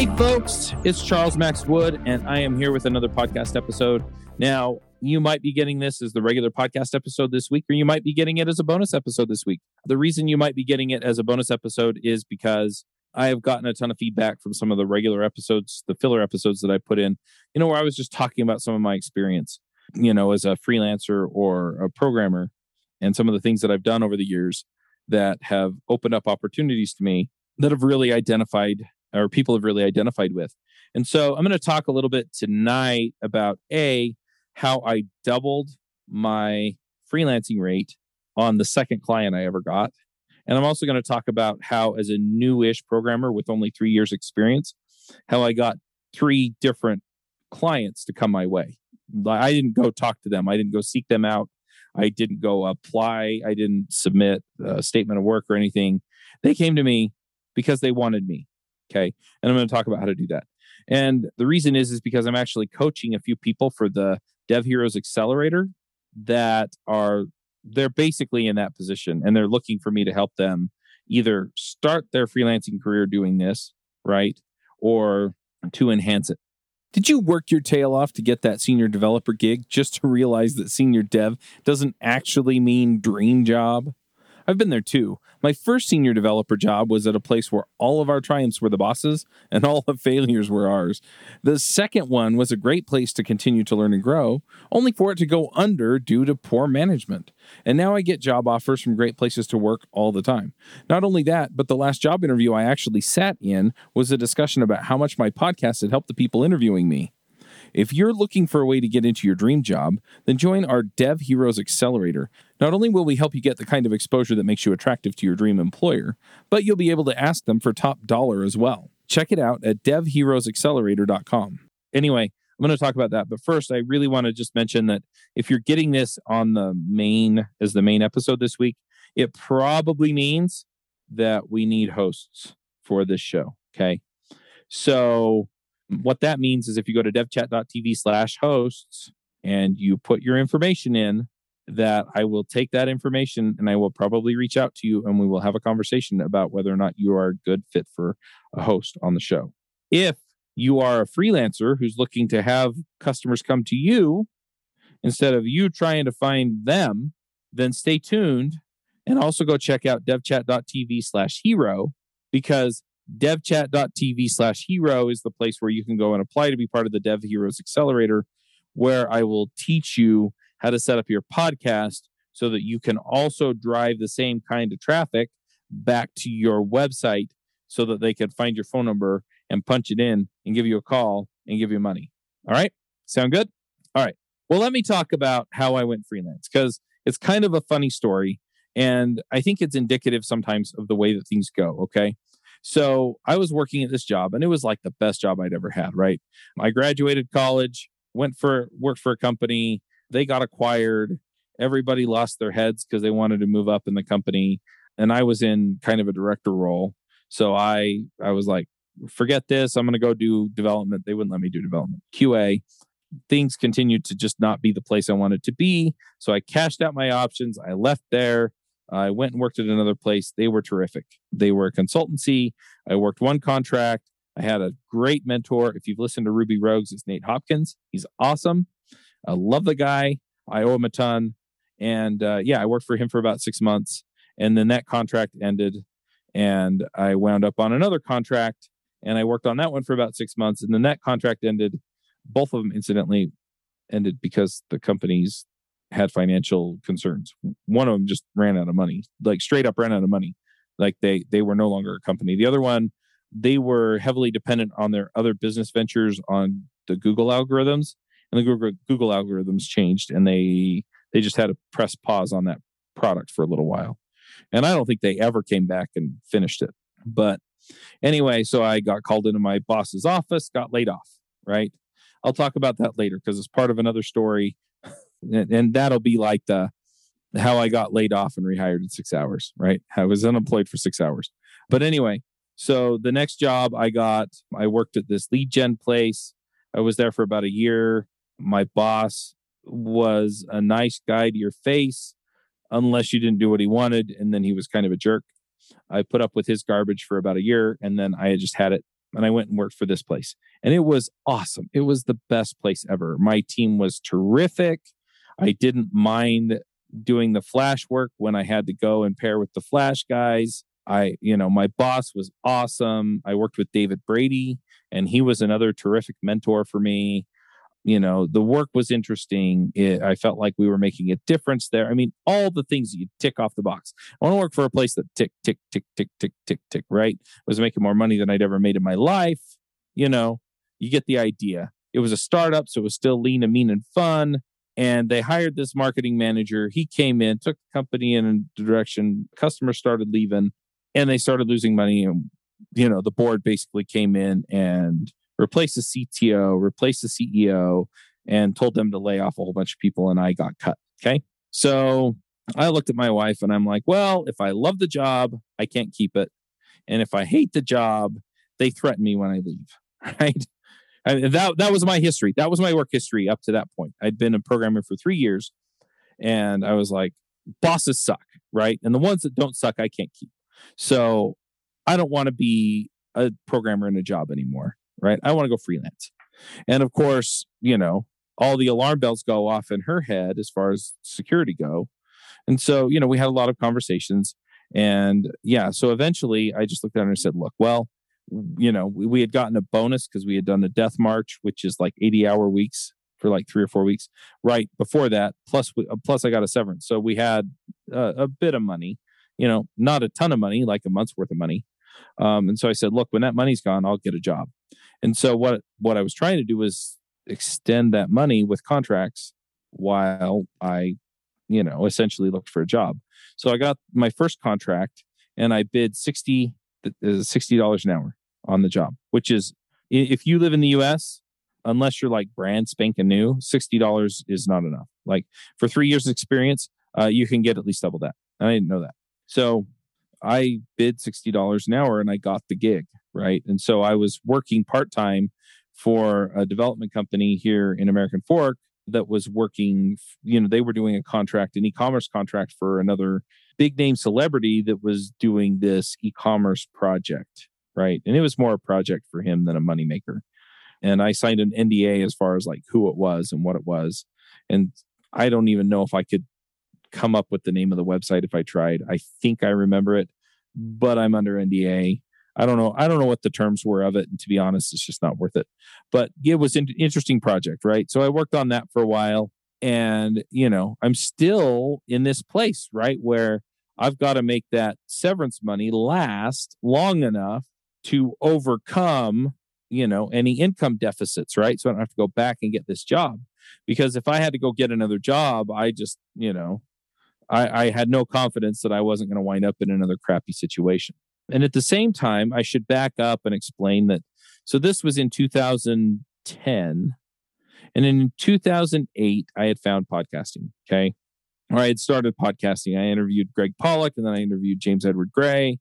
Hey, folks, it's Charles Max Wood, and I am here with another podcast episode. Now, you might be getting this as the regular podcast episode this week, or you might be getting it as a bonus episode this week. The reason you might be getting it as a bonus episode is because I have gotten a ton of feedback from some of the regular episodes, the filler episodes that I put in, you know, where I was just talking about some of my experience, you know, as a freelancer or a programmer and some of the things that I've done over the years that have opened up opportunities to me that have really identified or people have really identified with. And so I'm going to talk a little bit tonight about A, how I doubled my freelancing rate on the second client I ever got. And I'm also going to talk about how, as a newish programmer with only three years experience, how I got three different clients to come my way. I didn't go talk to them. I didn't go seek them out. I didn't go apply. I didn't submit a statement of work or anything. They came to me because they wanted me. Okay. And I'm going to talk about how to do that. And the reason is, is because I'm actually coaching a few people for the Dev Heroes Accelerator that are, they're basically in that position and they're looking for me to help them either start their freelancing career doing this, right? Or to enhance it. Did you work your tail off to get that senior developer gig just to realize that senior dev doesn't actually mean dream job? I've been there too. My first senior developer job was at a place where all of our triumphs were the bosses and all the failures were ours. The second one was a great place to continue to learn and grow, only for it to go under due to poor management. And now I get job offers from great places to work all the time. Not only that, but the last job interview I actually sat in was a discussion about how much my podcast had helped the people interviewing me. If you're looking for a way to get into your dream job, then join our Dev Heroes Accelerator. Not only will we help you get the kind of exposure that makes you attractive to your dream employer, but you'll be able to ask them for top dollar as well. Check it out at devheroesaccelerator.com. Anyway, I'm going to talk about that. But first, I really want to just mention that if you're getting this on the main, as the main episode this week, it probably means that we need hosts for this show. Okay. So what that means is if you go to devchat.tv slash hosts and you put your information in, that I will take that information and I will probably reach out to you and we will have a conversation about whether or not you are a good fit for a host on the show. If you are a freelancer who's looking to have customers come to you instead of you trying to find them, then stay tuned and also go check out devchat.tv slash hero because devchat.tv slash hero is the place where you can go and apply to be part of the Dev Heroes Accelerator, where I will teach you how to set up your podcast so that you can also drive the same kind of traffic back to your website so that they can find your phone number and punch it in and give you a call and give you money. All right. Sound good? All right. Well, let me talk about how I went freelance because it's kind of a funny story. And I think it's indicative sometimes of the way that things go. Okay. So I was working at this job and it was like the best job I'd ever had, right? I graduated college, went for worked for a company, they got acquired. Everybody lost their heads because they wanted to move up in the company. And I was in kind of a director role. So I I was like, forget this. I'm gonna go do development. They wouldn't let me do development. QA. Things continued to just not be the place I wanted to be. So I cashed out my options. I left there. I went and worked at another place. They were terrific. They were a consultancy. I worked one contract. I had a great mentor. If you've listened to Ruby Rogues, it's Nate Hopkins. He's awesome. I love the guy. I owe him a ton. And uh, yeah, I worked for him for about six months. And then that contract ended. And I wound up on another contract. And I worked on that one for about six months. And then that contract ended. Both of them, incidentally, ended because the companies had financial concerns. One of them just ran out of money, like straight up ran out of money. Like they they were no longer a company. The other one, they were heavily dependent on their other business ventures on the Google algorithms, and the Google Google algorithms changed, and they they just had to press pause on that product for a little while. And I don't think they ever came back and finished it. But anyway, so I got called into my boss's office, got laid off. Right. I'll talk about that later because it's part of another story and, and that'll be like the how I got laid off and rehired in six hours, right? I was unemployed for six hours. But anyway, So the next job I got, I worked at this lead gen place. I was there for about a year. My boss was a nice guy to your face, unless you didn't do what he wanted. And then he was kind of a jerk. I put up with his garbage for about a year and then I just had it and I went and worked for this place. And it was awesome. It was the best place ever. My team was terrific. I didn't mind doing the flash work when I had to go and pair with the flash guys. I, you know, my boss was awesome. I worked with David Brady and he was another terrific mentor for me. You know the work was interesting. It, i felt like we were making a difference there. I mean all the things you tick off the box. I want to work for a place that tick tick tick tick tick tick tick right? I was making more money than i'd ever made in my life. You know you get the idea. It was a startup so it was still lean and mean and fun and they hired this marketing manager he came in took the company in a direction customers started leaving and they started losing money and you know the board basically came in and replaced the CTO, replaced the CEO, and told them to lay off a whole bunch of people, and I got cut. Okay. So I looked at my wife and I'm like, well, if I love the job, I can't keep it. And if I hate the job, they threaten me when I leave. Right. I, that, that was my history. That was my work history up to that point. I'd been a programmer for three years and I was like, bosses suck. Right. And the ones that don't suck, I can't keep. So I don't want to be a programmer in a job anymore right? I want to go freelance. And of course, you know, all the alarm bells go off in her head as far as security go. And so, you know, we had a lot of conversations. And yeah, so eventually I just looked at her and said, look, well, you know, we, we had gotten a bonus because we had done the death march, which is like 80 hour weeks for like three or four weeks right before that. Plus, we, plus I got a severance. So we had uh, a bit of money, you know, not a ton of money, like a month's worth of money. Um, and so I said, look, when that money's gone, I'll get a job. And so what what I was trying to do was extend that money with contracts while I, you know, essentially looked for a job. So I got my first contract and I bid 60 $60 an hour on the job, which is if you live in the US, unless you're like brand spanking new, $60 is not enough. Like for three years experience, uh, you can get at least double that. I didn't know that. So I bid $60 an hour and I got the gig right? And so I was working part time for a development company here in American Fork that was working, you know, they were doing a contract, an e commerce contract for another big name celebrity that was doing this e commerce project, right? And it was more a project for him than a moneymaker. And I signed an NDA as far as like who it was and what it was. And I don't even know if I could come up with the name of the website if I tried. I think I remember it, but I'm under NDA. I don't know. I don't know what the terms were of it. And to be honest, it's just not worth it. But it was an interesting project, right? So I worked on that for a while. And, you know, I'm still in this place, right? Where I've got to make that severance money last long enough to overcome, you know, any income deficits, right? So I don't have to go back and get this job. Because if I had to go get another job, I just, you know, I, I had no confidence that I wasn't going to wind up in another crappy situation. And at the same time, I should back up and explain that. So this was in 2010. And in 2008, I had found podcasting. Okay. Or I had started podcasting. I interviewed Gregg Pollack and then I interviewed James Edward Gray,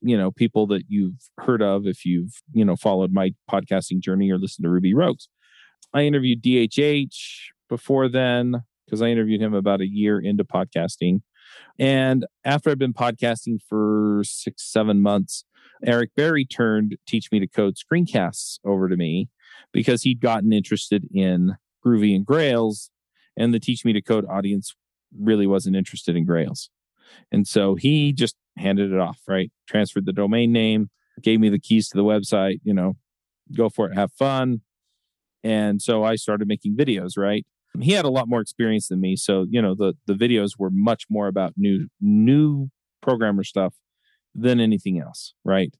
you know, people that you've heard of if you've, you know, followed my podcasting journey or listened to Ruby Rogues. I interviewed DHH before then because I interviewed him about a year into podcasting. And after I'd been podcasting for six, seven months, Eric Berry turned Teach Me to Code screencasts over to me because he'd gotten interested in Groovy and Grails, and the Teach Me to Code audience really wasn't interested in Grails. And so he just handed it off, right? Transferred the domain name, gave me the keys to the website, you know, go for it, have fun. And so I started making videos, right? he had a lot more experience than me so you know the the videos were much more about new new programmer stuff than anything else right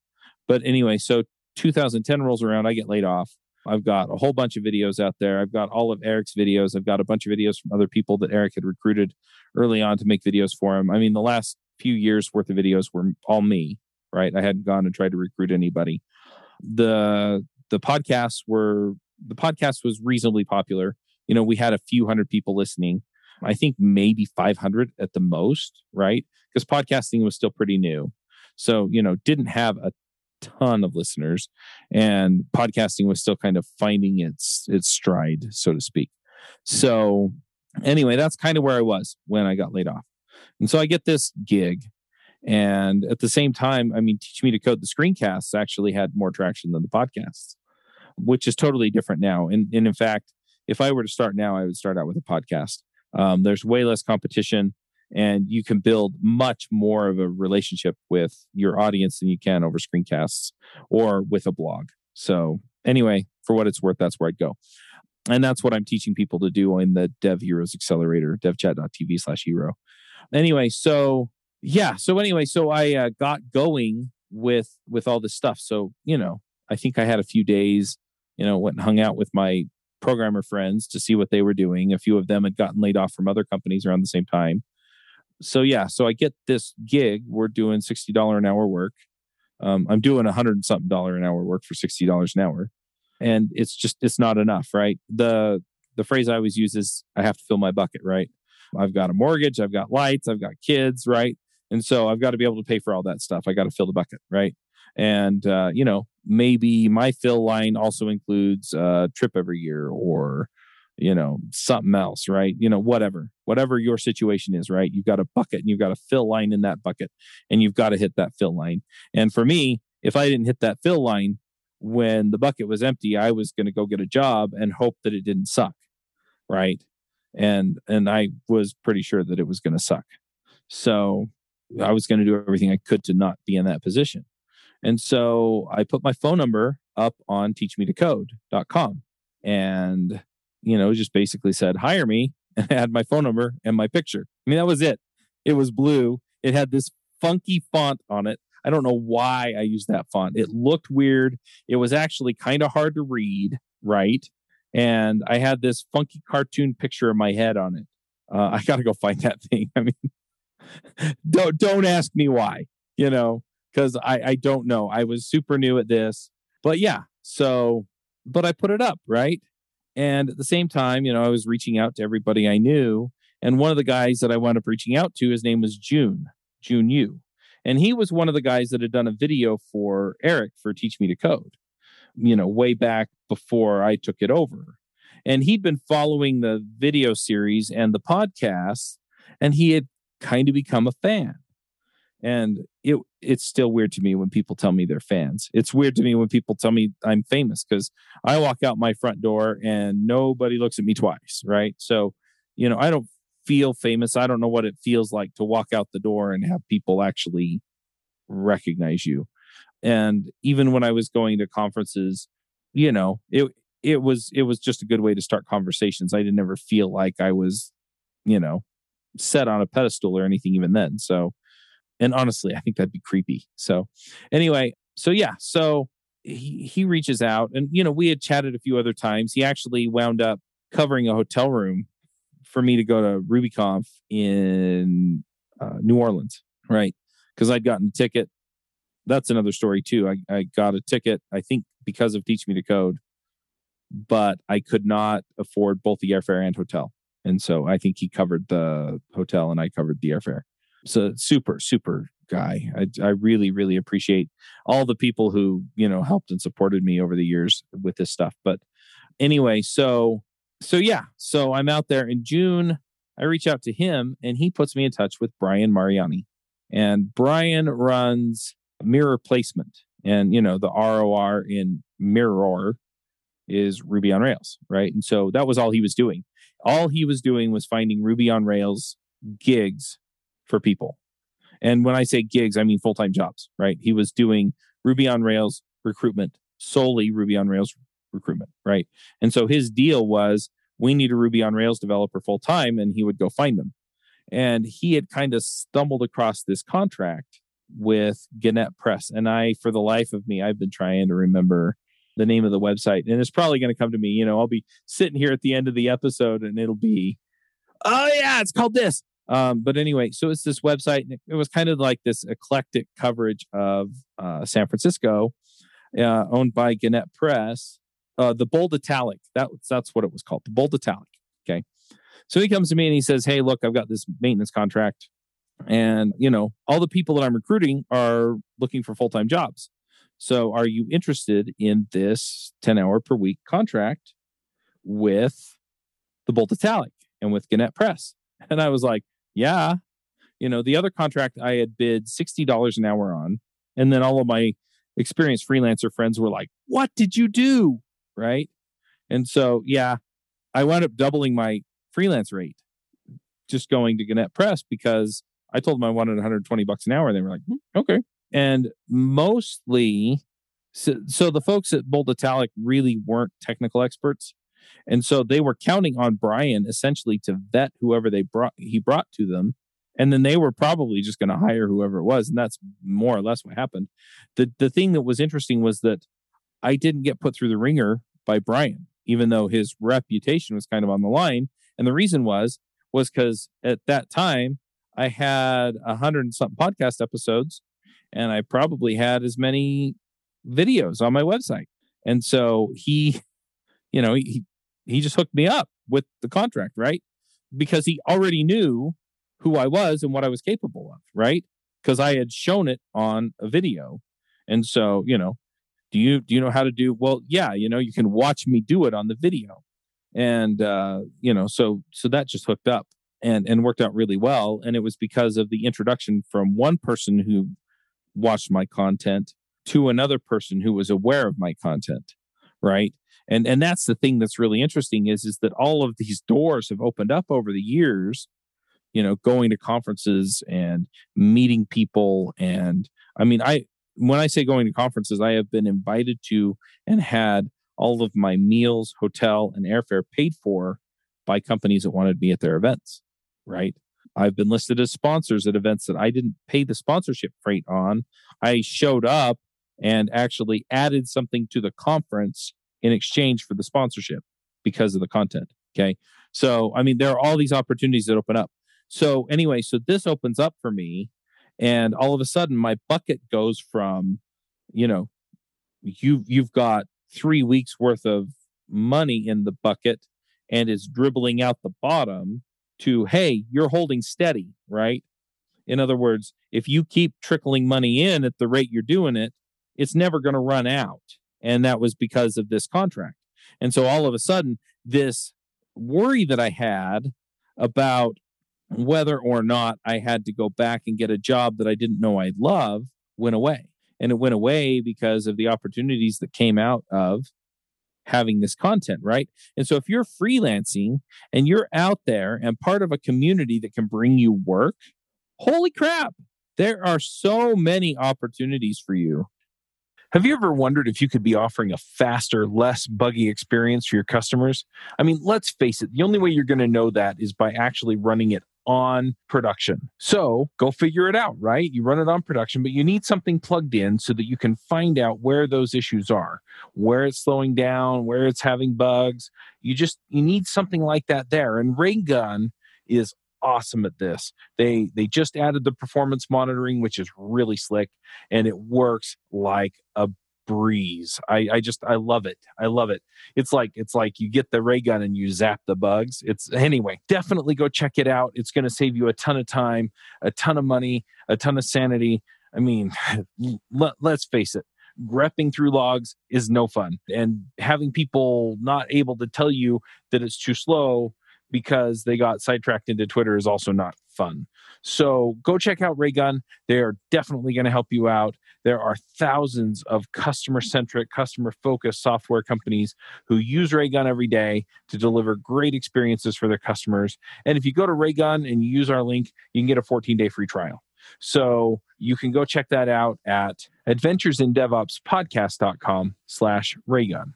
but anyway so 2010 rolls around i get laid off i've got a whole bunch of videos out there i've got all of eric's videos i've got a bunch of videos from other people that eric had recruited early on to make videos for him i mean the last few years worth of videos were all me right i hadn't gone and tried to recruit anybody the the podcasts were the podcast was reasonably popular you know, we had a few hundred people listening. I think maybe 500 at the most, right? Because podcasting was still pretty new. So, you know, didn't have a ton of listeners, and podcasting was still kind of finding its its stride, so to speak. So anyway, that's kind of where I was when I got laid off. And so I get this gig. And at the same time, I mean, Teach Me to Code, the screencasts actually had more traction than the podcasts, which is totally different now. And, and in fact, if I were to start now, I would start out with a podcast. Um, there's way less competition, and you can build much more of a relationship with your audience than you can over screencasts or with a blog. So, anyway, for what it's worth, that's where I'd go and that's what I'm teaching people to do in the Dev Heroes Accelerator, devchat.tv slash hero. Anyway, so yeah, so anyway, so I uh, got going with with all this stuff. So you know, I think I had a few days. You know, went and hung out with my programmer friends to see what they were doing. A few of them had gotten laid off from other companies around the same time. So yeah, so I get this gig. We're doing sixty dollar an hour work. Um, I'm doing a hundred and something dollar an hour work for sixty dollars an hour and it's just it's not enough right the the phrase i always use is i have to fill my bucket right i've got a mortgage i've got lights i've got kids right? And so i've got to be able to pay for all that stuff. I got to fill the bucket right? And uh, you know maybe my fill line also includes a trip every year or you know something else right? You know whatever whatever your situation is right? You've got a bucket and you've got a fill line in that bucket and you've got to hit that fill line. And for me if i didn't hit that fill line when the bucket was empty, I was going to go get a job and hope that it didn't suck, right? And and I was pretty sure that it was going to suck. So I was going to do everything I could to not be in that position. And so I put my phone number up on teachmetocode.com and you know just basically said hire me and I had my phone number and my picture. I mean that was it. It was blue. It had this funky font on it I don't know why I used that font. It looked weird. It was actually kind of hard to read, right? And I had this funky cartoon picture of my head on it. Uh, I got to go find that thing. I mean, don't don't ask me why, you know, because I I don't know. I was super new at this, but yeah. So, but I put it up right, and at the same time, you know, I was reaching out to everybody I knew, and one of the guys that I wound up reaching out to, his name was June June Yu, and he was one of the guys that had done a video for Eric for Teach Me to Code, you know, way back before I took it over. And he'd been following the video series and the podcast, and he had kind of become a fan. And it it's still weird to me when people tell me they're fans. It's weird to me when people tell me I'm famous because I walk out my front door and nobody looks at me twice, right? So, you know, I don't feel famous. I don't know what it feels like to walk out the door and have people actually recognize you. And even when I was going to conferences, you know, it it was it was just a good way to start conversations. I didn't ever feel like I was, you know, set on a pedestal or anything even then. So and honestly, I think that'd be creepy. So anyway, so yeah, so he he reaches out and you know, we had chatted a few other times. He actually wound up covering a hotel room for me to go to RubyConf in uh, New Orleans, right? Because I'd gotten a ticket. That's another story too. I, I got a ticket, I think, because of Teach Me to Code, but I could not afford both the airfare and hotel. And so I think he covered the hotel and I covered the airfare. So super, super guy. I, I really, really appreciate all the people who, you know, helped and supported me over the years with this stuff. But anyway, so so yeah, so I'm out there in June. I reach out to him and he puts me in touch with Brian Mariani. And Brian runs mirror placement. And, you know, the ROR in mirror is Ruby on Rails, right? And so that was all he was doing. All he was doing was finding Ruby on Rails gigs for people. And when I say gigs, I mean full time jobs, right? He was doing Ruby on Rails recruitment, solely Ruby on Rails recruitment, right? And so his deal was we need a Ruby on Rails developer full time, and he would go find them. And he had kind of stumbled across this contract with Gannett Press. And I, for the life of me, I've been trying to remember the name of the website. And it's probably going to come to me. You know, I'll be sitting here at the end of the episode and it'll be, oh, yeah, it's called this. Um, but anyway, so it's this website. And it, was kind of like this eclectic coverage of uh, San Francisco, uh, owned by Gannett Press uh, the bold italic. That, that's what it was called, the bold italic. Okay. So he comes to me and he says, Hey, look, I've got this maintenance contract. And, you know, all the people that I'm recruiting are looking for full time jobs. So are you interested in this 10 hour per week contract with the Bold Italic and with Gannett Press? And I was like, yeah. You know, the other contract I had bid $60 an hour on. And then all of my experienced freelancer friends were like, what did you do? Right. And so, yeah, I wound up doubling my freelance rate just going to Gannett Press because I told them I wanted 120 bucks an hour. And they were like, hmm, okay. And mostly, so, so the folks at Bold Italic really weren't technical experts. And so they were counting on Brian essentially to vet whoever they brought he brought to them. And then they were probably just going to hire whoever it was. And that's more or less what happened. The the thing that was interesting was that I didn't get put through the ringer by Brian, even though his reputation was kind of on the line. And the reason was was because at that time I had a hundred and something podcast episodes, and I probably had as many videos on my website. And so he, you know, he he just hooked me up with the contract, right? Because he already knew who I was and what I was capable of, right? Because I had shown it on a video. And so, you know, do you do you know how to do well, yeah, you know, you can watch me do it on the video. And uh, you know, so so that just hooked up and and worked out really well. And it was because of the introduction from one person who watched my content to another person who was aware of my content, right? And and that's the thing that's really interesting is is that all of these doors have opened up over the years, you know, going to conferences and meeting people and I mean I when I say going to conferences, I have been invited to and had all of my meals, hotel, and airfare paid for by companies that wanted me at their events, right? I've been listed as sponsors at events that I didn't pay the sponsorship freight on. I showed up and actually added something to the conference in exchange for the sponsorship because of the content. Okay. So, I mean, there are all these opportunities that open up. So, anyway, so this opens up for me. And all of a sudden, my bucket goes from, you know, you've, you've got three weeks worth of money in the bucket and it's dribbling out the bottom to, hey, you're holding steady, right? In other words, if you keep trickling money in at the rate you're doing it, it's never going to run out. And that was because of this contract. And so all of a sudden, this worry that I had about whether or not I had to go back and get a job that I didn't know I'd love went away. And it went away because of the opportunities that came out of having this content, right? And so if you're freelancing and you're out there and part of a community that can bring you work, holy crap, there are so many opportunities for you have you ever wondered if you could be offering a faster, less buggy experience for your customers? I mean, let's face it, the only way you're going to know that is by actually running it on production. So go figure it out, right? You run it on production, but you need something plugged in so that you can find out where those issues are, where it's slowing down, where it's having bugs. You just you need something like that there. And Raygun is awesome at this. They they just added the performance monitoring, which is really slick, and it works like a breeze. I, I just I love it. I love it. It's like it's like you get the ray gun and you zap the bugs. It's anyway, definitely go check it out. It's going to save you a ton of time, a ton of money, a ton of sanity. I mean, let, let's face it. Grepping through logs is no fun. And having people not able to tell you that it's too slow because they got sidetracked into Twitter is also not fun. So go check out Raygun. They are definitely going to help you out. There are thousands of customer centric, customer focused software companies who use Raygun every day to deliver great experiences for their customers. And if you go to Raygun and use our link, you can get a 14 day free trial. So you can go check that out at adventuresindevopspodcast.com slash Raygun.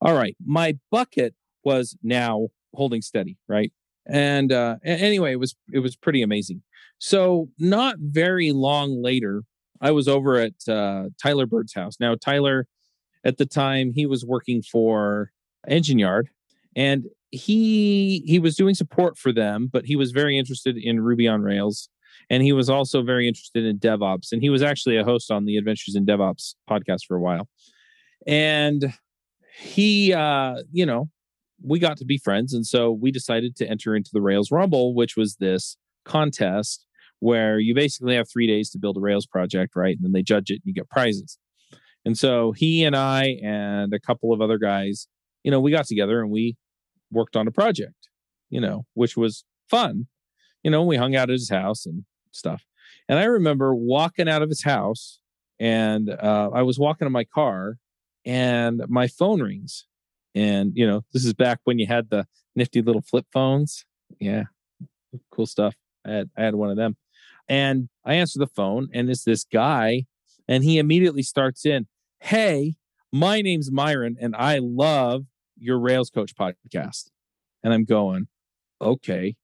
All right. My bucket was now holding steady, right? And uh, anyway, it was it was pretty amazing. So not very long later, I was over at uh, Tyler Bird's house. Now Tyler, at the time, he was working for Engine Yard, and he he was doing support for them, but he was very interested in Ruby on Rails, and he was also very interested in DevOps, and he was actually a host on the Adventures in DevOps podcast for a while, and he uh, you know we got to be friends. And so we decided to enter into the Rails Rumble, which was this contest where you basically have three days to build a Rails project, right? And then they judge it and you get prizes. And so he and I and a couple of other guys, you know, we got together and we worked on a project, you know, which was fun. You know, we hung out at his house and stuff. And I remember walking out of his house and uh, I was walking in my car and my phone rings. And, you know, this is back when you had the nifty little flip phones. Yeah, cool stuff. I had, I had one of them. And I answer the phone and it's this guy and he immediately starts in, Hey, my name's Myron and I love your Rails Coach podcast. And I'm going, okay.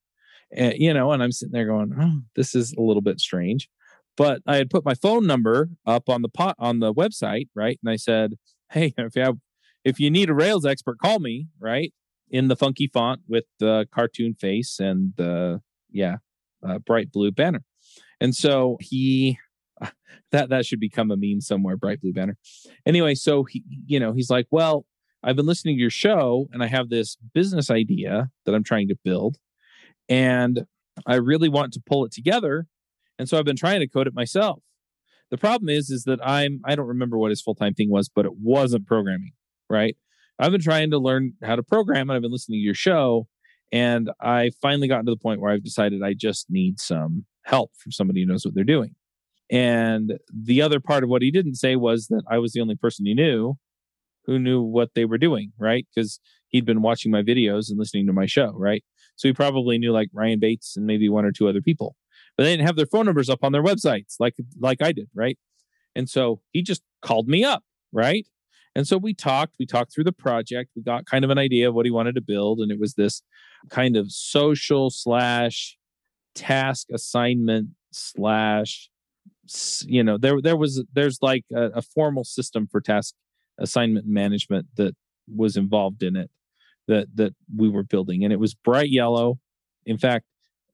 And, you know, and I'm sitting there going, oh, this is a little bit strange. But I had put my phone number up on the pot on the website, right? And I said, hey, if you have, if you need a Rails expert, call me, right? In the funky font with the cartoon face and the yeah, uh, bright blue banner. And so he that that should become a meme somewhere, bright blue banner. Anyway, so he you know, he's like, "Well, I've been listening to your show and I have this business idea that I'm trying to build and I really want to pull it together. And so I've been trying to code it myself. The problem is is that I'm I don't remember what his full-time thing was, but it wasn't programming, right? I've been trying to learn how to program and I've been listening to your show and I finally gotten to the point where I've decided I just need some help from somebody who knows what they're doing. And the other part of what he didn't say was that I was the only person he knew who knew what they were doing, right? Because he'd been watching my videos and listening to my show, right? So he probably knew like Ryan Bates and maybe one or two other people, but they didn't have their phone numbers up on their websites like like I did, right? And so he just called me up, right? And so we talked, we talked through the project, we got kind of an idea of what he wanted to build, and it was this kind of social slash task assignment slash you know there there was there's like a, a formal system for task assignment management that was involved in it that that we were building and it was bright yellow. In fact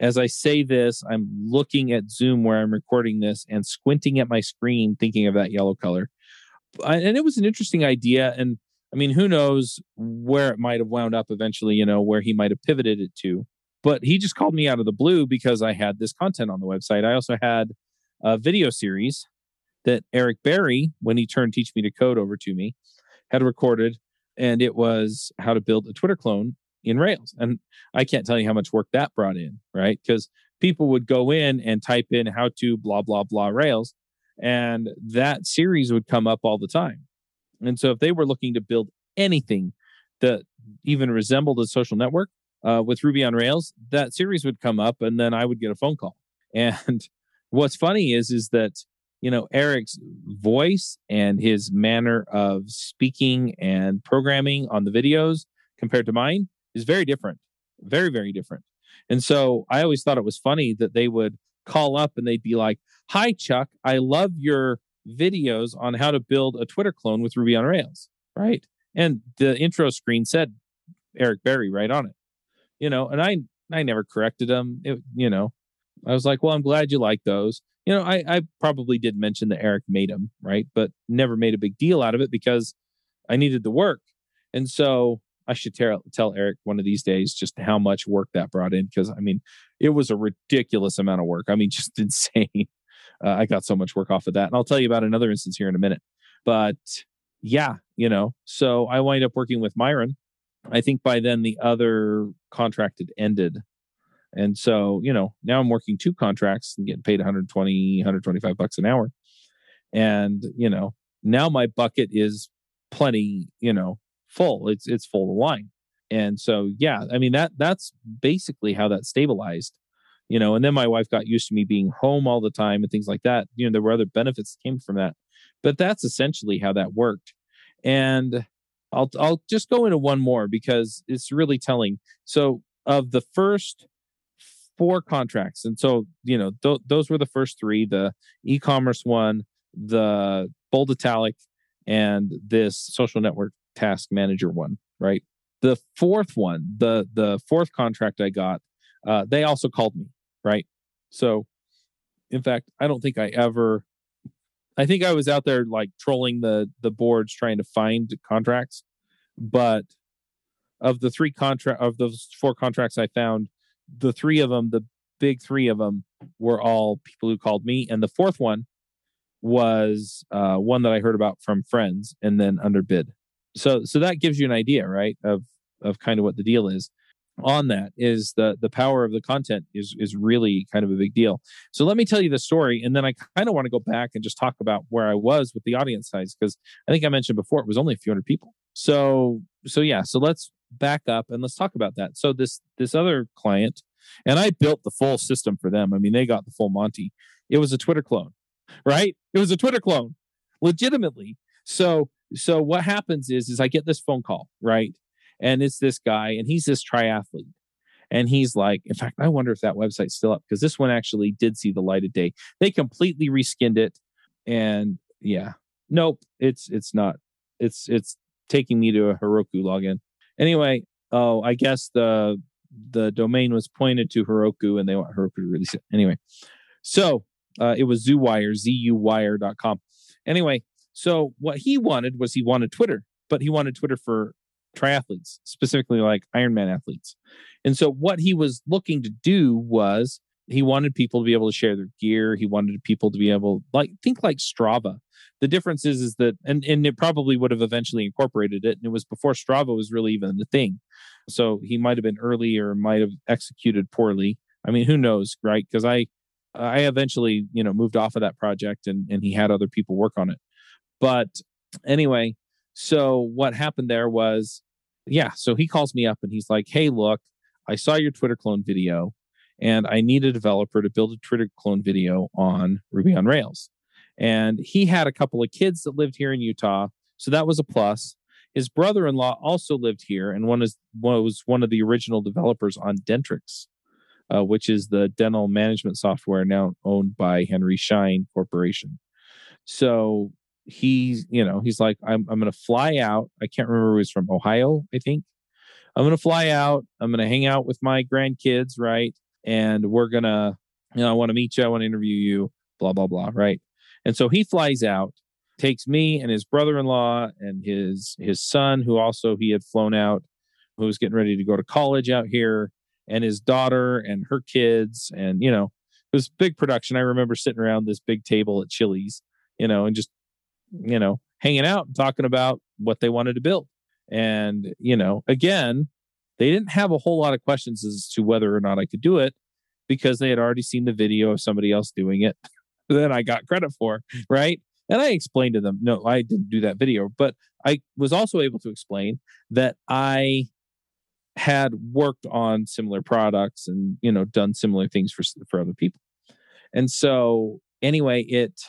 as i say this i'm looking at zoom where i'm recording this and squinting at my screen thinking of that yellow color and it was an interesting idea and i mean who knows where it might have wound up eventually you know where he might have pivoted it to but he just called me out of the blue because i had this content on the website i also had a video series that Eric Berry, when he turned Teach Me to Code over to me, had recorded, and it was how to build a Twitter clone in Rails. And I can't tell you how much work that brought in, right? Because people would go in and type in how to blah, blah, blah Rails, and that series would come up all the time. And so if they were looking to build anything that even resembled a social network uh, with Ruby on Rails, that series would come up, and then I would get a phone call. And what's funny is is that you know Eric's voice and his manner of speaking and programming on the videos compared to mine is very different very very different and so i always thought it was funny that they would call up and they'd be like hi chuck i love your videos on how to build a twitter clone with ruby on rails right and the intro screen said eric berry right on it you know and i i never corrected them it, you know I was like, well, I'm glad you like those. You know, I, I probably did mention that Eric made them, right? But never made a big deal out of it because I needed the work. And so I should tell, tell Eric one of these days just how much work that brought in. Because I mean, it was a ridiculous amount of work. I mean, just insane. Uh, I got so much work off of that. And I'll tell you about another instance here in a minute. But yeah, you know, so I wind up working with Myron. I think by then the other contract had ended and so, you know, now I'm working two contracts and getting paid 120, 125 bucks an hour. And, you know, now my bucket is plenty, you know, full. It's it's full of wine. And so, yeah, I mean that that's basically how that stabilized. You know, and then my wife got used to me being home all the time and things like that. You know, there were other benefits that came from that. But that's essentially how that worked. And I'll I'll just go into one more because it's really telling. So, of the first four contracts. And so, you know, th- those were the first three the e commerce one, the bold italic, and this social network task manager one, right? The fourth one, the the fourth contract I got, uh, they also called me, right? So, in fact, I don't think I ever. I think I was out there like trolling the the boards trying to find contracts, but of the three contract of those four contracts I found, the three of them, the big three of them, were all people who called me, and the fourth one was uh, one that I heard about from friends and then underbid. So so that gives you an idea, right, of of kind of what the deal is. On that is the the power of the content is is really kind of a big deal. So let me tell you the story, and then I kind of want to go back and just talk about where I was with the audience size because I think I mentioned before it was only a few hundred people. So so yeah, so let's back up and let's talk about that. So this this other client, and I built the full system for them. I mean, they got the full Monty. It was a Twitter clone right? It was a Twitter clone, legitimately. So so what happens is is I get this phone call, right? And it's this guy, and he's this triathlete. And he's like, in fact, I wonder if that website's still up because this one actually did see the light of day. They completely reskinned it. And yeah, nope, it's it's not. It's it's taking me to a Heroku login. Anyway, oh, I guess the the domain was pointed to Heroku and they want Heroku to release it. Anyway, so uh, it was ZuWire, Z-U-Wire.com. Anyway, so what he wanted was he wanted Twitter, but he wanted Twitter for triathletes, specifically like Ironman athletes. And so what he was looking to do was he wanted people to be able to share their gear. He wanted people to be able like think like Strava. The difference is is that and, and it probably would have eventually incorporated it. And it was before Strava was really even the thing. So he might have been early or might have executed poorly. I mean, who knows, right? Because I I eventually, you know, moved off of that project and, and he had other people work on it. But anyway, so what happened there was, yeah, so he calls me up and he's like, hey, look, I saw your Twitter clone video and I need a developer to build a Twitter clone video on Ruby on Rails. And he had a couple of kids that lived here in Utah. So that was a plus. His brother in law also lived here and one is was one of the original developers on Dentrix uh, which is the dental management software now owned by Henry Schein Corporation. So he's, you know, he's like, I'm, I'm to fly out. I can't remember he's from Ohio, I think. I'm to fly out. I'm to hang out with my grandkids, right? And we're to, you know, I want to meet you. I want to interview you, blah, blah, blah, right? And so he flies out, takes me and his brother-in-law and his his son, who also he had flown out, who was getting ready to go to college out here and his daughter and her kids and you know it was big production i remember sitting around this big table at chili's you know and just you know hanging out and talking about what they wanted to build. And you know again they didn't have a whole lot of questions as to whether or not i could do it because they had already seen the video of somebody else doing it that i got credit for right? And i explained to them no i didn't do that video. But i was also able to explain that i had worked on similar products and you know done similar things for for other people. And so anyway it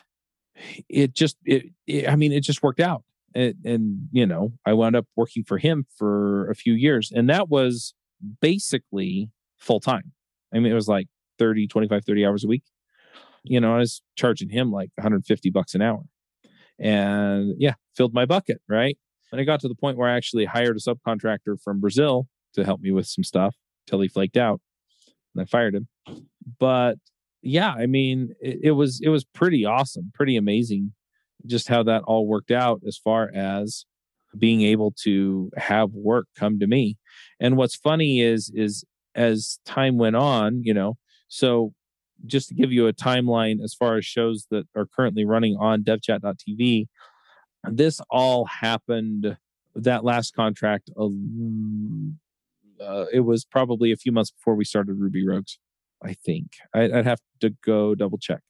it just it, it i mean it just worked out. And, and you know i wound up working for him for a few years and that was basically full time i mean it was like 30 25 30 hours a week. You know i was charging him like 150 bucks an hour. And yeah filled my bucket right? And i got to the point where i actually hired a subcontractor from brazil to help me with some stuff till he flaked out and I fired him. But yeah, I mean, it, it was it was pretty awesome, pretty amazing just how that all worked out as far as being able to have work come to me. And what's funny is is as time went on, you know, so just to give you a timeline as far as shows that are currently running on devchat.tv, this all happened that last contract uh, it was probably a few months before we started Ruby Rogues. I think I, would have to go double check,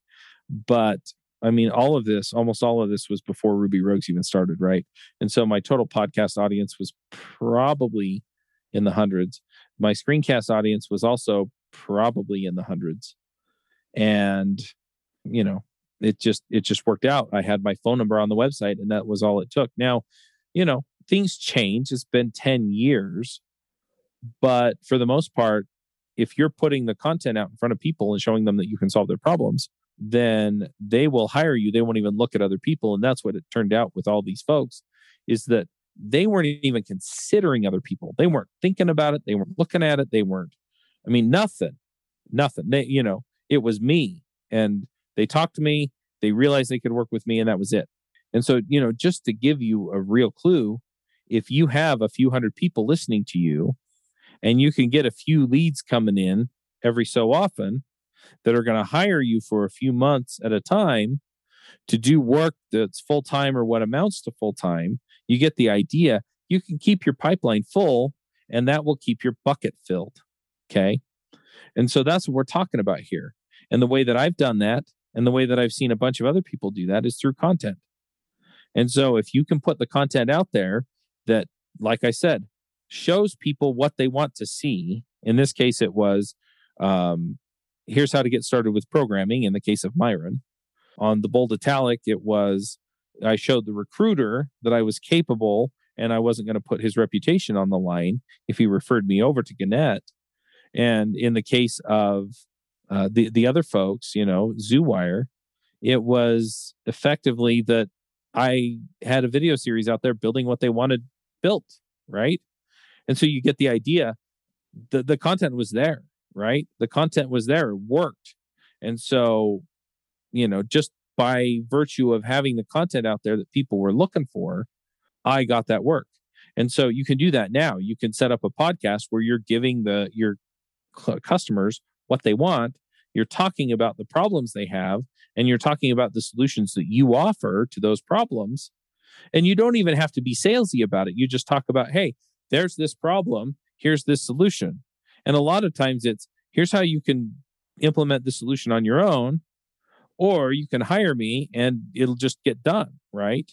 but I mean, all of this, almost all of this, was before Ruby Rogues even started, right? And so my total podcast audience was probably in the hundreds. My screencast audience was also probably in the hundreds, and you know, it just it just worked out. I had my phone number on the website, and that was all it took. Now, you know, things change. It's been ten years but for the most part, if you're putting the content out in front of people and showing them that you can solve their problems, then they will hire you. They won't even look at other people. And that's what it turned out with all these folks is that they weren't even considering other people. They weren't thinking about it. They weren't looking at it. They weren't, I mean, nothing, nothing. They, you know, it was me. And they talked to me. They realized they could work with me, and that was it. And so, you know, just to give you a real clue, if you have a few hundred people listening to you and you can get a few leads coming in every so often that are going to hire you for a few months at a time to do work that's full time or what amounts to full time, you get the idea. You can keep your pipeline full and that will keep your bucket filled. Okay. And so that's what we're talking about here. And the way that I've done that and the way that I've seen a bunch of other people do that is through content. And so if you can put the content out there that, like I said, shows people what they want to see, in this case, it was um, here's how to get started with programming in the case of Myron. On the bold italic, it was I showed the recruiter that I was capable and I wasn't going to put his reputation on the line if he referred me over to Gannett. And in the case of uh, the the other folks, you know, ZuWire, it was effectively that I had a video series out there building what they wanted built, right? And so you get the idea. The the content was there, right? The content was there, it worked. And so, you know, just by virtue of having the content out there that people were looking for, I got that work. And so you can do that now. You can set up a podcast where you're giving the your customers what they want. You're talking about the problems they have and you're talking about the solutions that you offer to those problems. And you don't even have to be salesy about it. You just talk about, hey, there's this problem. Here's this solution. And a lot of times it's here's how you can implement the solution on your own, or you can hire me and it'll just get done. Right.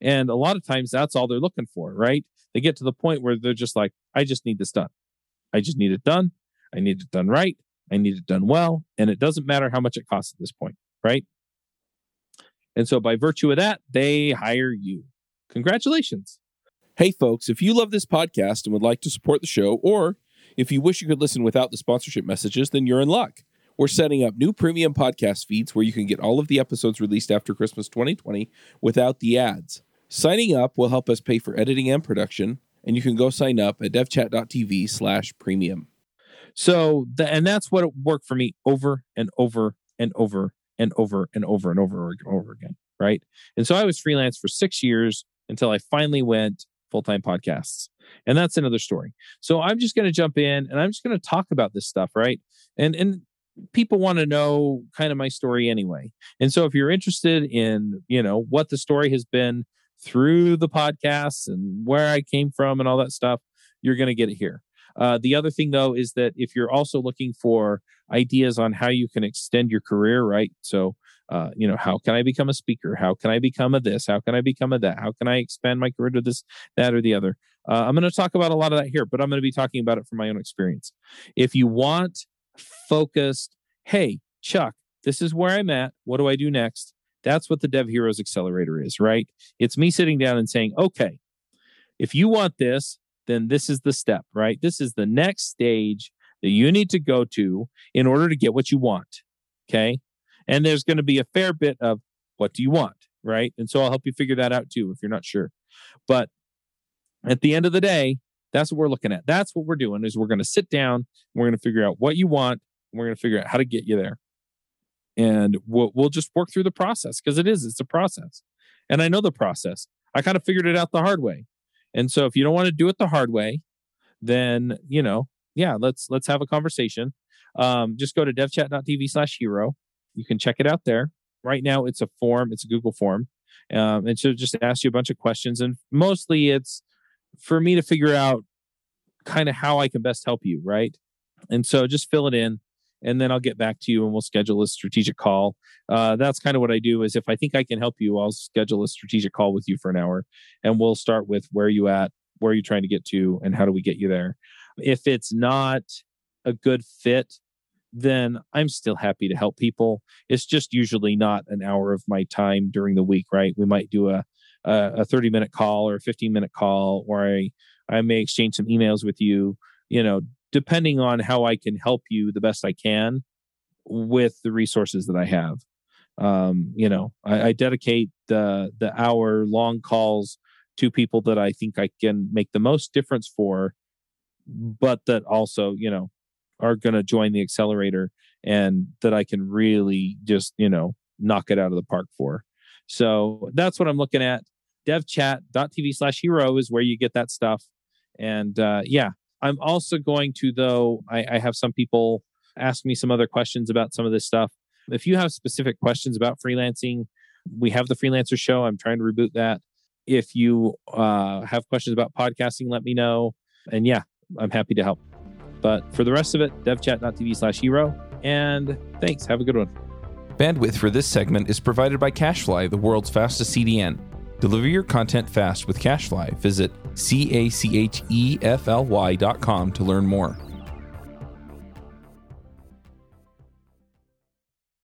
And a lot of times that's all they're looking for. Right. They get to the point where they're just like, I just need this done. I just need it done. I need it done right. I need it done well. And it doesn't matter how much it costs at this point right? And so by virtue of that, they hire you. Congratulations. Hey, folks, if you love this podcast and would like to support the show, or if you wish you could listen without the sponsorship messages, then you're in luck. We're setting up new premium podcast feeds where you can get all of the episodes released after Christmas 2020 without the ads. Signing up will help us pay for editing and production, and you can go sign up at devchat.tv slash premium. So, the, and that's what it worked for me over and over and over and over and over and over and over again. Right. And so I was freelance for six years until I finally went full time podcasts. And that's another story. So I'm just going to jump in and I'm just going to talk about this stuff. Right. And, and, people want to know kind of my story anyway. And so if you're interested in, you know, what the story has been through the podcasts and where I came from and all that stuff, you're going to get it here. Uh, the other thing, though, is that if you're also looking for ideas on how you can extend your career, right? So, uh, you know, how can I become a speaker? How can I become a this? How can I become a that? How can I expand my career to this, that, or the other? Uh, I'm going to talk about a lot of that here, but I'm going to be talking about it from my own experience. If you want focused, hey, Chuck, this is where I'm at. What do I do next? That's what the Dev Heroes Accelerator is, right? It's me sitting down and saying, okay, if you want this, then this is the step, right? This is the next stage that you need to go to in order to get what you want. Okay. And there's going to be a fair bit of what do you want, right? And so I'll help you figure that out too if you're not sure. But at the end of the day, that's what we're looking at. That's what we're doing is we're going to sit down, we're going to figure out what you want, and we're going to figure out how to get you there. And we'll, we'll just work through the process because it is, it's a process. And I know the process. I kind of figured it out the hard way. And so if you don't want to do it the hard way, then, you know, yeah, let's let's have a conversation. Um, just go to devchat.tv slash hero. You can check it out there. Right now it's a form, it's a Google form. Um, and so just ask you a bunch of questions. And mostly it's for me to figure out kind of how I can best help you, right? And so just fill it in and then I'll get back to you and we'll schedule a strategic call. Uh, that's kind of what I do is if I think I can help you, I'll schedule a strategic call with you for an hour and we'll start with where you at, where are you trying to get to, and how do we get you there. If it's not a good fit, then I'm still happy to help people. It's just usually not an hour of my time during the week, right? We might do a a 30 minute call or a 15 minute call or I I may exchange some emails with you, you know, depending on how I can help you the best I can with the resources that I have. Um, you know, I, I dedicate the the hour long calls to people that I think I can make the most difference for, but that also, you know, are going to join the accelerator and that I can really just, you know, knock it out of the park for. So that's what I'm looking at. devchat.tv slash hero is where you get that stuff. And uh, yeah, I'm also going to, though, I, I have some people ask me some other questions about some of this stuff. If you have specific questions about freelancing, We have the freelancer show. I'm trying to reboot that. If you uh, have questions about podcasting, let me know. And yeah, I'm happy to help. But for the rest of it, devchat.tv slash hero. And thanks. Have a good one. Bandwidth for this segment is provided by CacheFly, the world's fastest CDN. Deliver your content fast with CacheFly. Visit C A C H E F L Y dot com to learn more.